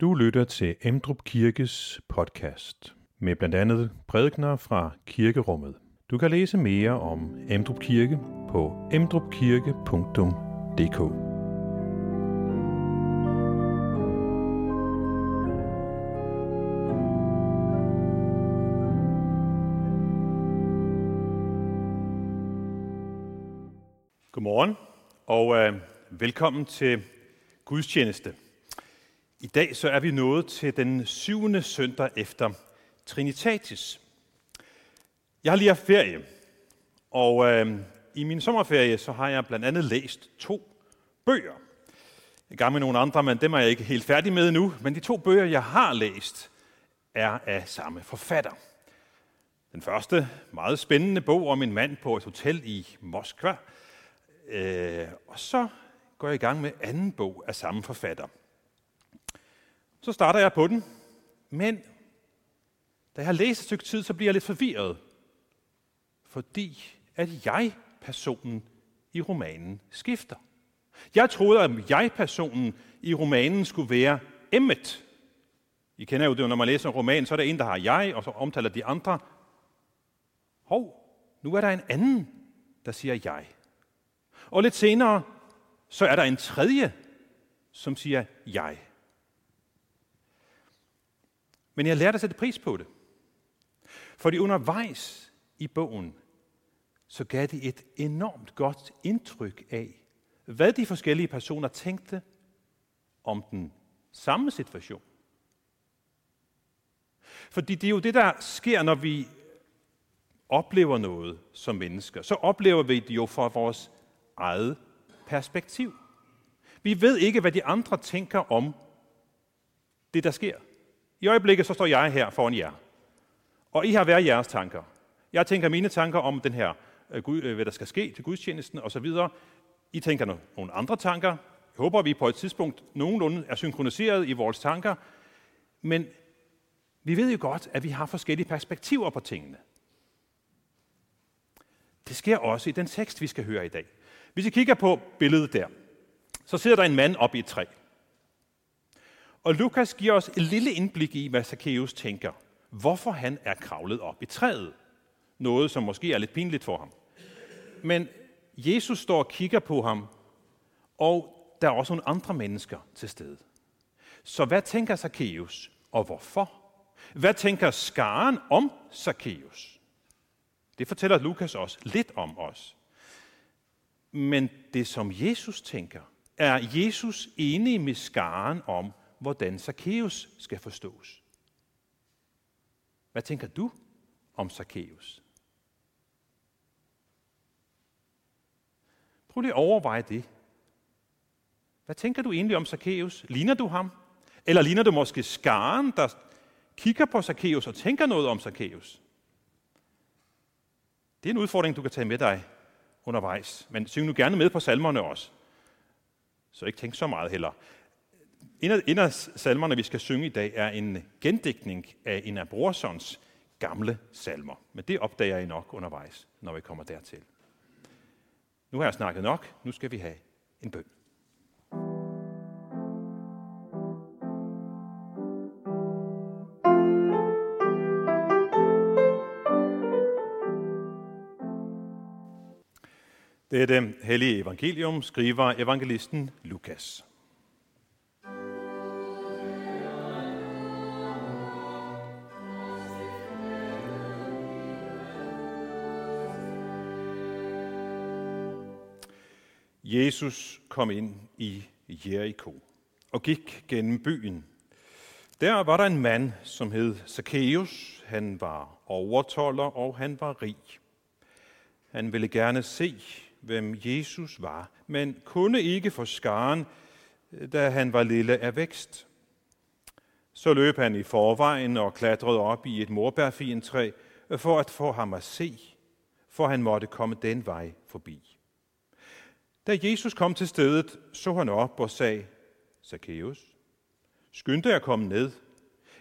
Du lytter til Emdrup Kirkes podcast med blandt andet prædikner fra kirkerummet. Du kan læse mere om Emdrup Kirke på emdrupkirke.dk. Godmorgen og øh, velkommen til gudstjeneste. I dag så er vi nået til den syvende søndag efter Trinitatis. Jeg har lige haft ferie, og øh, i min sommerferie så har jeg blandt andet læst to bøger. Jeg er gang med nogle andre, men dem er jeg ikke helt færdig med nu. Men de to bøger, jeg har læst, er af samme forfatter. Den første, meget spændende bog om en mand på et hotel i Moskva. Øh, og så går jeg i gang med anden bog af samme forfatter. Så starter jeg på den, men da jeg har læst et stykke tid, så bliver jeg lidt forvirret. Fordi at jeg-personen i romanen skifter. Jeg troede, at jeg-personen i romanen skulle være Emmet. I kender jo det, når man læser en roman, så er der en, der har jeg, og så omtaler de andre. Hov, nu er der en anden, der siger jeg. Og lidt senere, så er der en tredje, som siger jeg. Men jeg lærte at sætte pris på det. Fordi undervejs i bogen, så gav det et enormt godt indtryk af, hvad de forskellige personer tænkte om den samme situation. Fordi det er jo det, der sker, når vi oplever noget som mennesker. Så oplever vi det jo fra vores eget perspektiv. Vi ved ikke, hvad de andre tænker om det, der sker. I øjeblikket så står jeg her foran jer, og I har hver jeres tanker. Jeg tænker mine tanker om den her, øh, øh, hvad der skal ske til gudstjenesten osv. I tænker nogle andre tanker. Jeg håber, at vi på et tidspunkt nogenlunde er synkroniseret i vores tanker. Men vi ved jo godt, at vi har forskellige perspektiver på tingene. Det sker også i den tekst, vi skal høre i dag. Hvis I kigger på billedet der, så sidder der en mand oppe i et træ. Og Lukas giver os et lille indblik i, hvad Zacchaeus tænker. Hvorfor han er kravlet op i træet. Noget, som måske er lidt pinligt for ham. Men Jesus står og kigger på ham, og der er også nogle andre mennesker til stede. Så hvad tænker Zacchaeus, og hvorfor? Hvad tænker skaren om Zacchaeus? Det fortæller Lukas også lidt om os. Men det, som Jesus tænker, er Jesus enig med skaren om, hvordan Zacchaeus skal forstås. Hvad tænker du om Zacchaeus? Prøv lige at overveje det. Hvad tænker du egentlig om Zacchaeus? Ligner du ham? Eller ligner du måske skaren, der kigger på Zacchaeus og tænker noget om Zacchaeus? Det er en udfordring, du kan tage med dig undervejs. Men syng nu gerne med på salmerne også. Så ikke tænk så meget heller. En af, en af salmerne, vi skal synge i dag, er en gendækning af en af Brorsons gamle salmer. Men det opdager I nok undervejs, når vi kommer dertil. Nu har jeg snakket nok. Nu skal vi have en bøn. Det er det hellige evangelium, skriver evangelisten Lukas. Jesus kom ind i Jericho og gik gennem byen. Der var der en mand, som hed Zacchaeus. Han var overtoller, og han var rig. Han ville gerne se, hvem Jesus var, men kunne ikke få skaren, da han var lille af vækst. Så løb han i forvejen og klatrede op i et morbærfientræ for at få ham at se, for han måtte komme den vej forbi. Da Jesus kom til stedet, så han op og sagde, Zacchaeus, skynd dig at komme ned.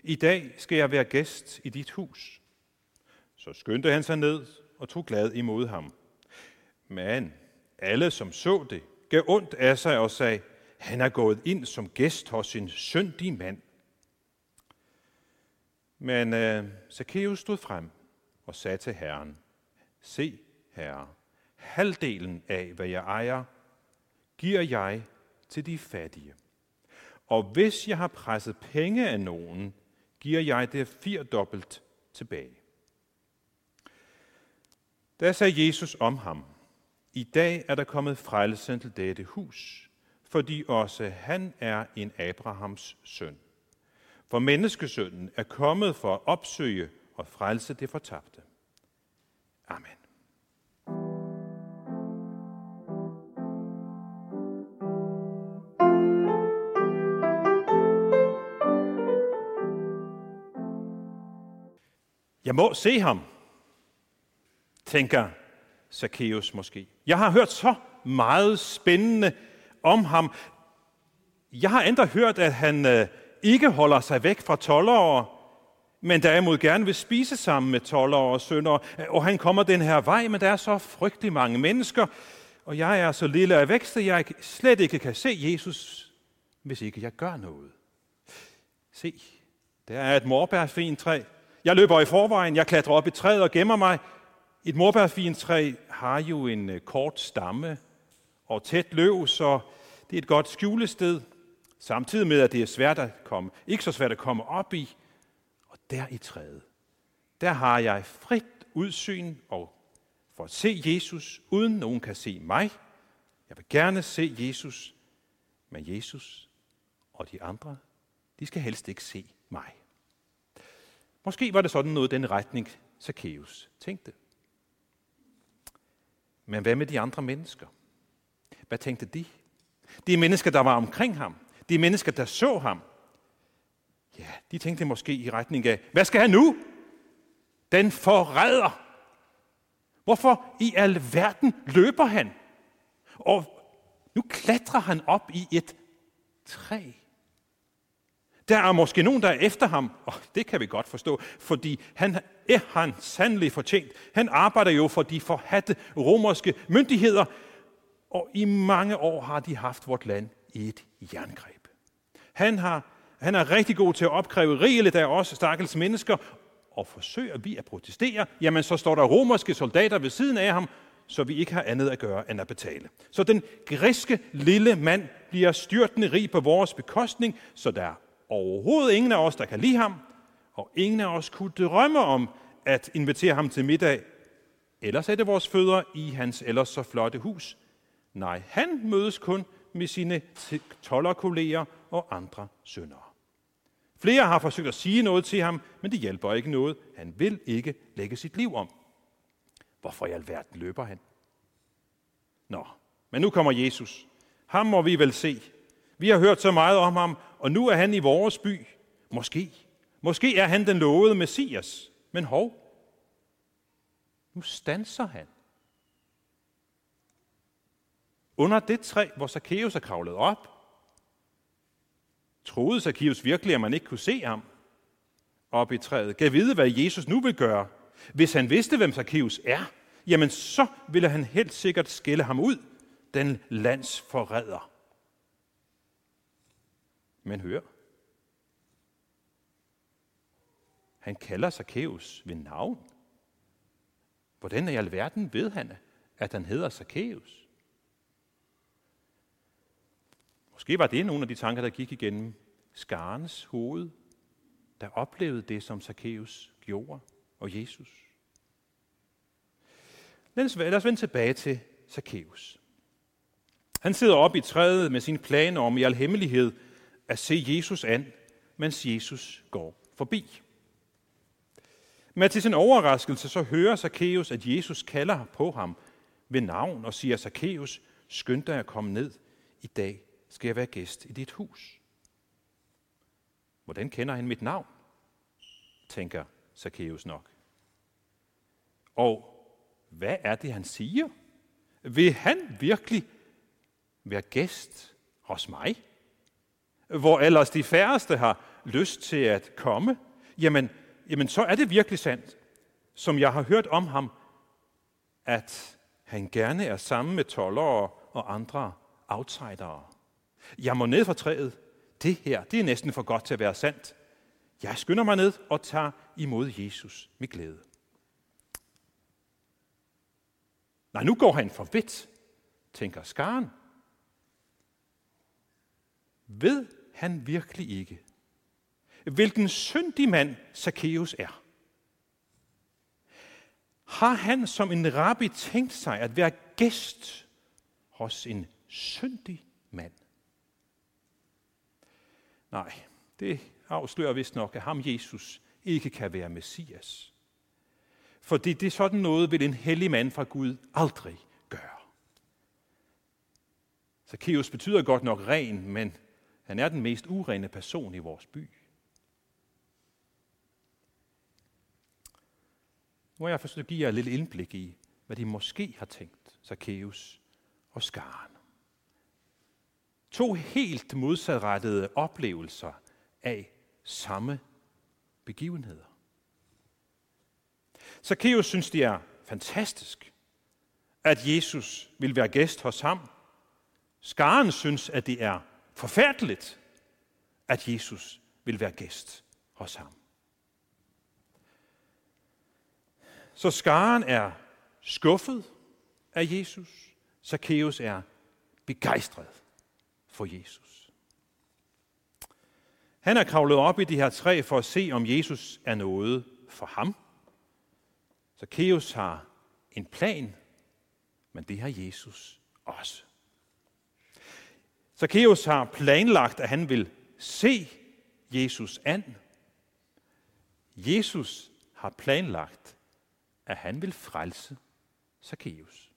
I dag skal jeg være gæst i dit hus. Så skyndte han sig ned og tog glad imod ham. Men alle, som så det, gav ondt af sig og sagde, han er gået ind som gæst hos sin syndige mand. Men øh, Zacchaeus stod frem og sagde til Herren, Se, Herre, halvdelen af, hvad jeg ejer, giver jeg til de fattige. Og hvis jeg har presset penge af nogen, giver jeg det firdobbelt tilbage. Da sagde Jesus om ham, i dag er der kommet frelsen til dette hus, fordi også han er en Abrahams søn. For menneskesønnen er kommet for at opsøge og frelse det fortabte. Amen. Jeg må se ham, tænker Zacchaeus måske. Jeg har hørt så meget spændende om ham. Jeg har endda hørt, at han øh, ikke holder sig væk fra tollere, men derimod gerne vil spise sammen med tollere og sønder. Og han kommer den her vej, men der er så frygtelig mange mennesker, og jeg er så lille af vækst, at jeg slet ikke kan se Jesus, hvis ikke jeg gør noget. Se, der er et morbærfintræ. Jeg løber i forvejen, jeg klatrer op i træet og gemmer mig. Et morbærfintræ har jo en øh, kort stamme og tæt løv, så det er et godt skjulested. Samtidig med, at det er svært at komme, ikke så svært at komme op i. Og der i træet, der har jeg frit udsyn og for at se Jesus, uden nogen kan se mig. Jeg vil gerne se Jesus, men Jesus og de andre, de skal helst ikke se mig. Måske var det sådan noget den retning, Zacchaeus tænkte. Men hvad med de andre mennesker? Hvad tænkte de? De mennesker, der var omkring ham. De mennesker, der så ham. Ja, de tænkte måske i retning af, hvad skal han nu? Den forræder. Hvorfor i alverden løber han? Og nu klatrer han op i et træ. Der er måske nogen, der er efter ham, og det kan vi godt forstå, fordi han er han sandelig fortjent. Han arbejder jo for de forhatte romerske myndigheder, og i mange år har de haft vort land i et jerngreb. Han, har, han er rigtig god til at opkræve rigeligt af os stakkels mennesker, og forsøger vi at protestere, jamen så står der romerske soldater ved siden af ham, så vi ikke har andet at gøre end at betale. Så den griske lille mand bliver styrtende rig på vores bekostning, så der er overhovedet ingen af os, der kan lide ham, og ingen af os kunne drømme om at invitere ham til middag, eller sætte vores fødder i hans ellers så flotte hus. Nej, han mødes kun med sine tollerkolleger og andre syndere. Flere har forsøgt at sige noget til ham, men det hjælper ikke noget. Han vil ikke lægge sit liv om. Hvorfor i alverden løber han? Nå, men nu kommer Jesus. Ham må vi vel se. Vi har hørt så meget om ham, og nu er han i vores by. Måske. Måske er han den lovede Messias. Men hov, nu stanser han. Under det træ, hvor Zacchaeus er kravlet op, troede Zacchaeus virkelig, at man ikke kunne se ham op i træet. Gav vide, hvad Jesus nu vil gøre. Hvis han vidste, hvem Zacchaeus er, jamen så ville han helt sikkert skille ham ud, den landsforræder. Men hør. Han kalder Zacchaeus ved navn. Hvordan i alverden ved han, at han hedder Zacchaeus? Måske var det nogle af de tanker, der gik igennem skarens hoved, der oplevede det, som Zacchaeus gjorde, og Jesus. Lad os, lad os vende tilbage til Zacchaeus. Han sidder op i træet med sin plan om i al hemmelighed at se Jesus an, mens Jesus går forbi. Men til sin overraskelse så hører Zacchaeus, at Jesus kalder på ham ved navn og siger, Zacchaeus, skynd dig at komme ned. I dag skal jeg være gæst i dit hus. Hvordan kender han mit navn? tænker Zacchaeus nok. Og hvad er det, han siger? Vil han virkelig være gæst hos mig? Hvor ellers de færreste har lyst til at komme? Jamen, jamen så er det virkelig sandt, som jeg har hørt om ham, at han gerne er sammen med tollere og andre outsidere. Jeg må ned fra træet. Det her, det er næsten for godt til at være sandt. Jeg skynder mig ned og tager imod Jesus med glæde. Nej, nu går han for vidt, tænker skaren. Ved han virkelig ikke, hvilken syndig mand Zacchaeus er? Har han som en rabbi tænkt sig at være gæst hos en syndig mand? Nej, det afslører vist nok, at ham Jesus ikke kan være Messias. Fordi det er sådan noget, vil en hellig mand fra Gud aldrig gøre. Zacchaeus betyder godt nok ren, men han er den mest urene person i vores by. Nu har jeg forsøgt at give jer et lille indblik i, hvad de måske har tænkt, Zacchaeus og Skaren. To helt modsatrettede oplevelser af samme begivenheder. Zacchaeus synes, det er fantastisk, at Jesus vil være gæst hos ham. Skaren synes, at det er forfærdeligt, at Jesus vil være gæst hos ham. Så skaren er skuffet af Jesus. Zacchaeus er begejstret for Jesus. Han er kravlet op i de her træ for at se, om Jesus er noget for ham. Zacchaeus har en plan, men det har Jesus også. Zacchaeus har planlagt, at han vil se Jesus an. Jesus har planlagt, at han vil frelse Zacchaeus.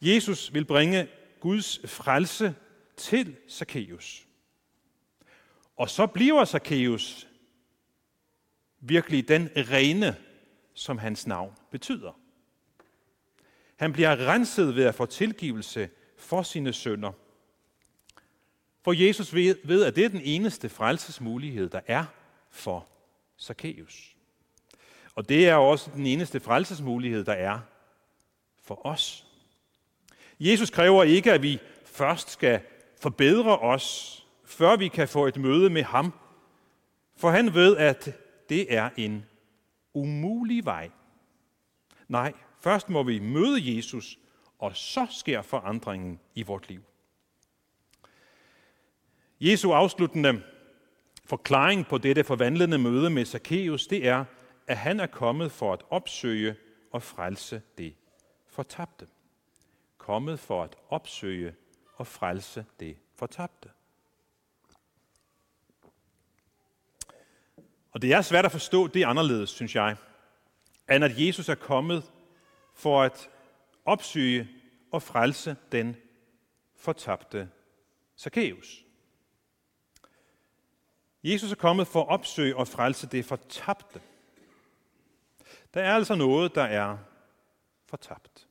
Jesus vil bringe Guds frelse til Zacchaeus. Og så bliver Zacchaeus virkelig den rene, som hans navn betyder. Han bliver renset ved at få tilgivelse for sine sønder. For Jesus ved, at det er den eneste frelsesmulighed, der er for Zacchaeus. Og det er også den eneste frelsesmulighed, der er for os. Jesus kræver ikke, at vi først skal forbedre os, før vi kan få et møde med ham. For han ved, at det er en umulig vej. Nej, først må vi møde Jesus, og så sker forandringen i vort liv. Jesu afsluttende forklaring på dette forvandlende møde med Zacchaeus, det er, at han er kommet for at opsøge og frelse det fortabte. Kommet for at opsøge og frelse det fortabte. Og det er svært at forstå det anderledes, synes jeg, end at Jesus er kommet for at opsøge og frelse den fortabte Zacchaeus. Jesus er kommet for at opsøge og frelse det fortabte. Der er altså noget, der er fortabt.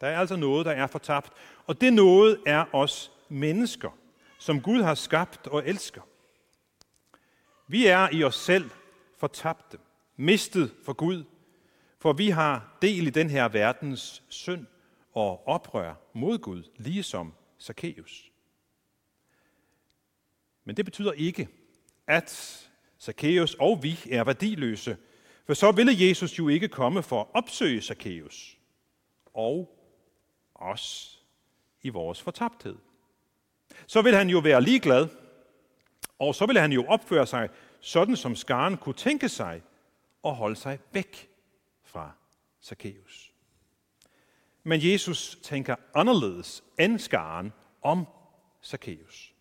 Der er altså noget, der er fortabt. Og det noget er os mennesker, som Gud har skabt og elsker. Vi er i os selv fortabte, mistet for Gud, for vi har del i den her verdens synd og oprør mod Gud, ligesom Zacchaeus. Men det betyder ikke, at Zacchaeus og vi er værdiløse, for så ville Jesus jo ikke komme for at opsøge Zacchaeus og os i vores fortabthed. Så vil han jo være ligeglad, og så ville han jo opføre sig sådan, som skaren kunne tænke sig og holde sig væk fra Zacchaeus. Men Jesus tænker anderledes end skaren om Zacchaeus.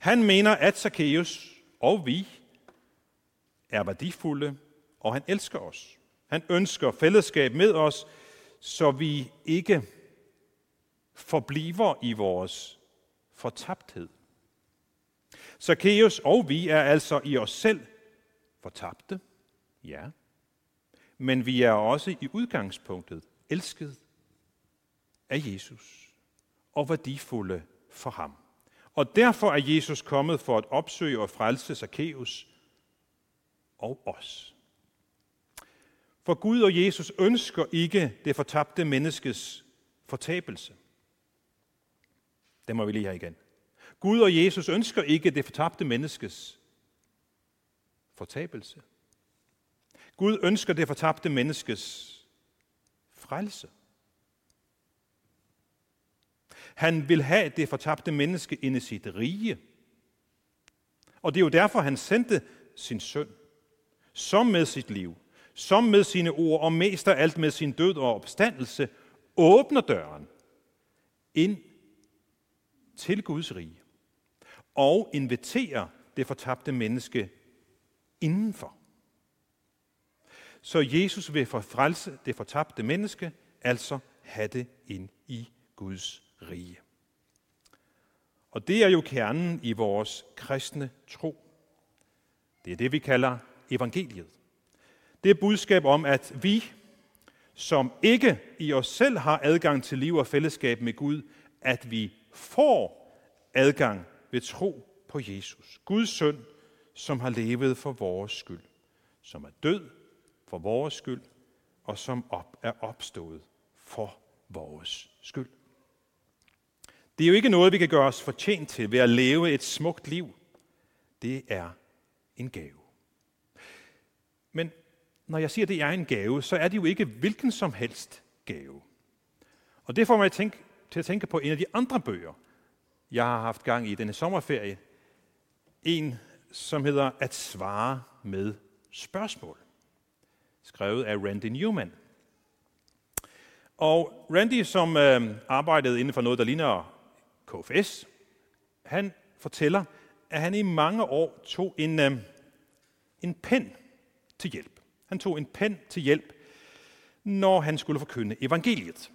Han mener, at Zacchaeus og vi er værdifulde, og han elsker os. Han ønsker fællesskab med os, så vi ikke forbliver i vores fortabthed. Zacchaeus og vi er altså i os selv fortabte, ja, men vi er også i udgangspunktet elsket af Jesus og værdifulde for ham. Og derfor er Jesus kommet for at opsøge og frelse Zacchaeus og os. For Gud og Jesus ønsker ikke det fortabte menneskes fortabelse. Det må vi lige have igen. Gud og Jesus ønsker ikke det fortabte menneskes fortabelse. Gud ønsker det fortabte menneskes frelse. Han vil have det fortabte menneske ind i sit rige. Og det er jo derfor, han sendte sin søn, som med sit liv, som med sine ord, og mest af alt med sin død og opstandelse, åbner døren ind til Guds rige og inviterer det fortabte menneske indenfor. Så Jesus vil forfrelse det fortabte menneske, altså have det ind i Guds rige. Og det er jo kernen i vores kristne tro. Det er det, vi kalder evangeliet. Det er budskab om, at vi, som ikke i os selv har adgang til liv og fællesskab med Gud, at vi får adgang ved tro på Jesus, Guds søn, som har levet for vores skyld, som er død for vores skyld, og som op er opstået for vores skyld. Det er jo ikke noget, vi kan gøre os fortjent til ved at leve et smukt liv. Det er en gave. Men når jeg siger, at det er en gave, så er det jo ikke hvilken som helst gave. Og det får mig til at tænke på en af de andre bøger, jeg har haft gang i denne sommerferie. En, som hedder At svare med spørgsmål. Skrevet af Randy Newman. Og Randy, som øh, arbejdede inden for noget, der ligner KFS, han fortæller, at han i mange år tog en, øh, en pen til hjælp. Han tog en pen til hjælp, når han skulle forkynde evangeliet.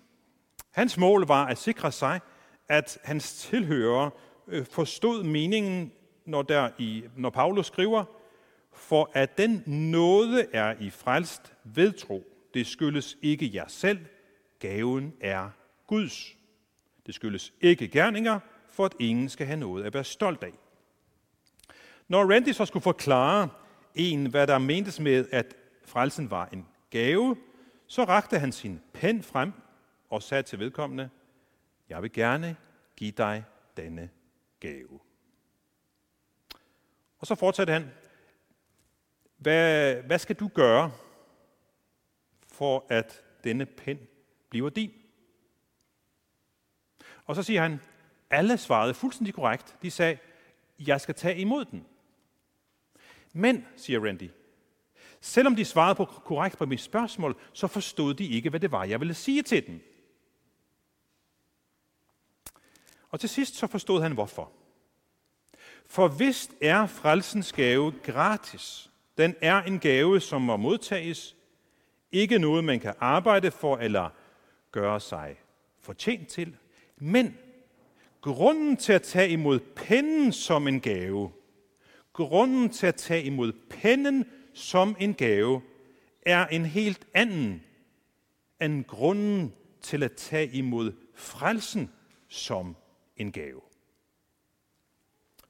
Hans mål var at sikre sig, at hans tilhørere øh, forstod meningen, når, der i, når Paulus skriver, for at den nåde er i frelst ved tro. Det skyldes ikke jer selv, gaven er Guds. Det skyldes ikke gerninger, for at ingen skal have noget at være stolt af. Når Randy så skulle forklare en, hvad der mentes med, at frelsen var en gave, så rakte han sin pen frem og sagde til vedkommende, jeg vil gerne give dig denne gave. Og så fortsatte han, hvad, hvad skal du gøre for at denne pen bliver din? Og så siger han, alle svarede fuldstændig korrekt. De sagde, jeg skal tage imod den. Men, siger Randy, selvom de svarede på korrekt på mit spørgsmål, så forstod de ikke, hvad det var, jeg ville sige til dem. Og til sidst så forstod han hvorfor. For vist er frelsens gave gratis. Den er en gave, som må modtages. Ikke noget, man kan arbejde for eller gøre sig fortjent til. Men grunden til at tage imod pennen som en gave, grunden til at tage imod pennen som en gave, er en helt anden end grunden til at tage imod frelsen som en gave.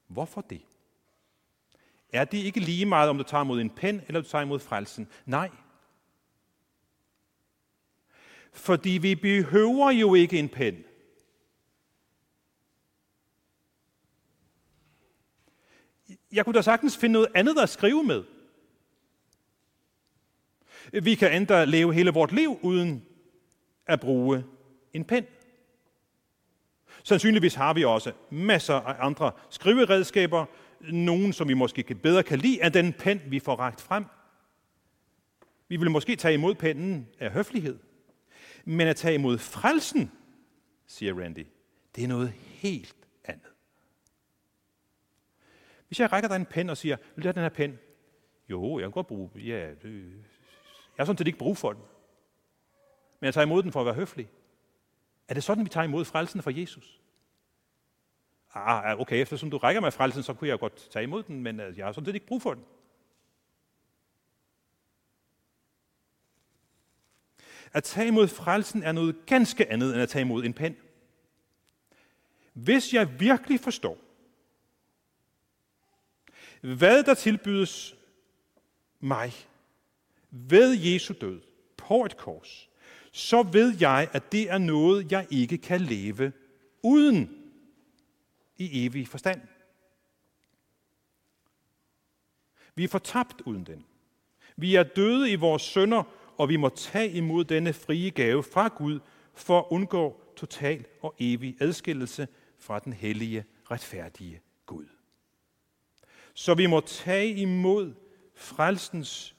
Hvorfor det? Er det ikke lige meget, om du tager imod en pen, eller du tager imod frelsen? Nej. Fordi vi behøver jo ikke en pen. Jeg kunne da sagtens finde noget andet at skrive med. Vi kan endda leve hele vort liv uden at bruge en pen. Sandsynligvis har vi også masser af andre skriveredskaber, nogen som vi måske bedre kan lide, af den pen, vi får ragt frem. Vi vil måske tage imod pennen af høflighed. Men at tage imod frelsen, siger Randy, det er noget helt andet. Hvis jeg rækker dig en pen og siger, vil du have den her pen? Jo, jeg kan godt bruge ja, det, Jeg har sådan set ikke brug for den. Men jeg tager imod den for at være høflig. Er det sådan, vi tager imod frelsen fra Jesus? Ah, okay, eftersom du rækker mig frelsen, så kunne jeg godt tage imod den, men øh, jeg har sådan set ikke brug for den. At tage imod frelsen er noget ganske andet end at tage imod en pen. Hvis jeg virkelig forstår, hvad der tilbydes mig ved Jesu død på et kors, så ved jeg, at det er noget, jeg ikke kan leve uden i evig forstand. Vi er fortabt uden den. Vi er døde i vores sønder, og vi må tage imod denne frie gave fra Gud for at undgå total og evig adskillelse fra den hellige, retfærdige Gud. Så vi må tage imod frelsens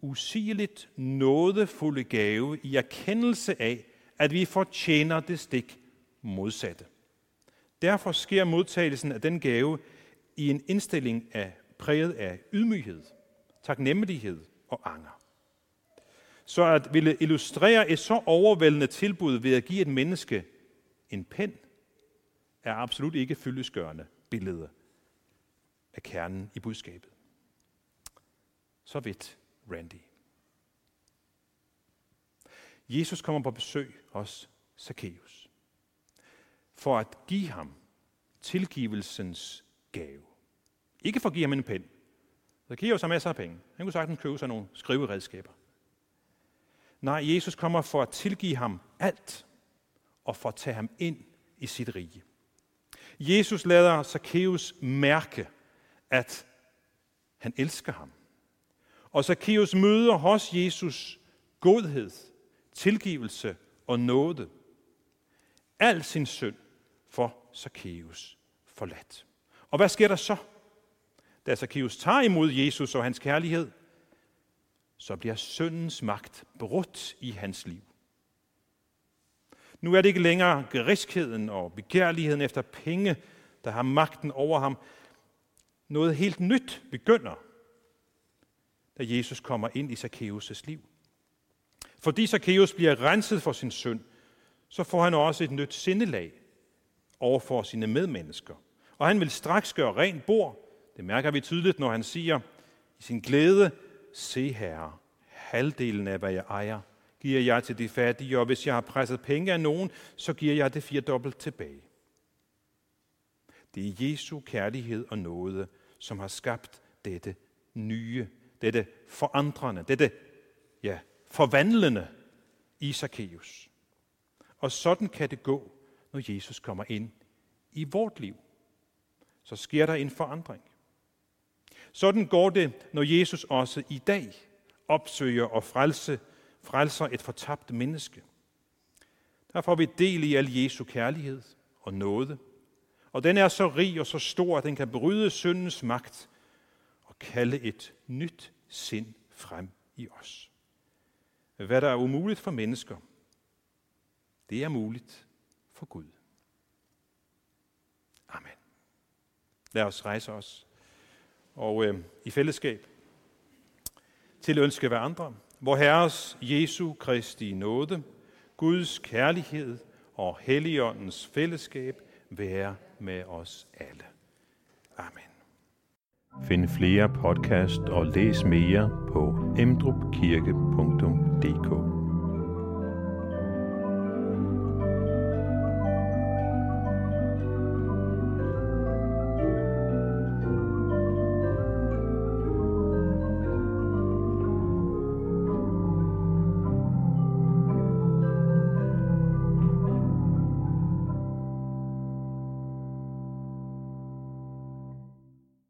usigeligt nådefulde gave i erkendelse af, at vi fortjener det stik modsatte. Derfor sker modtagelsen af den gave i en indstilling af præget af ydmyghed, taknemmelighed og anger. Så at ville illustrere et så overvældende tilbud ved at give et menneske en pen, er absolut ikke fyldesgørende billede af kernen i budskabet. Så vidt Randy. Jesus kommer på besøg hos Zacchaeus for at give ham tilgivelsens gave. Ikke for at give ham en pen. Zacchaeus har masser af penge. Han kunne sagtens købe sig nogle skriveredskaber. Nej, Jesus kommer for at tilgive ham alt og for at tage ham ind i sit rige. Jesus lader Zacchaeus mærke, at han elsker ham. Og Zacchaeus møder hos Jesus godhed, tilgivelse og nåde. Al sin synd for Zacchaeus forladt. Og hvad sker der så? Da Zacchaeus tager imod Jesus og hans kærlighed, så bliver syndens magt brudt i hans liv. Nu er det ikke længere griskheden og begærligheden efter penge, der har magten over ham. Noget helt nyt begynder, da Jesus kommer ind i Zacchaeus' liv. Fordi Zacchaeus bliver renset for sin synd, så får han også et nyt sindelag over for sine medmennesker. Og han vil straks gøre rent bord. Det mærker vi tydeligt, når han siger i sin glæde, se herre, halvdelen af hvad jeg ejer, giver jeg til de fattige, og hvis jeg har presset penge af nogen, så giver jeg det firedobbelt tilbage. Det er Jesu kærlighed og nåde, som har skabt dette nye, dette forandrende, dette ja, forvandlende i Zacchaeus. Og sådan kan det gå, når Jesus kommer ind i vort liv. Så sker der en forandring. Sådan går det, når Jesus også i dag opsøger og frelse, frelser et fortabt menneske. Der får vi del i al Jesu kærlighed og nåde. Og den er så rig og så stor, at den kan bryde syndens magt og kalde et nyt sind frem i os. Hvad der er umuligt for mennesker, det er muligt for Gud. Amen. Lad os rejse os og øh, i fællesskab til ønske hver andre, hvor Herres Jesu Kristi nåde, Guds kærlighed og Helligåndens fællesskab være med os alle. Amen. Find flere podcast og læs mere på emdrupkirke.dk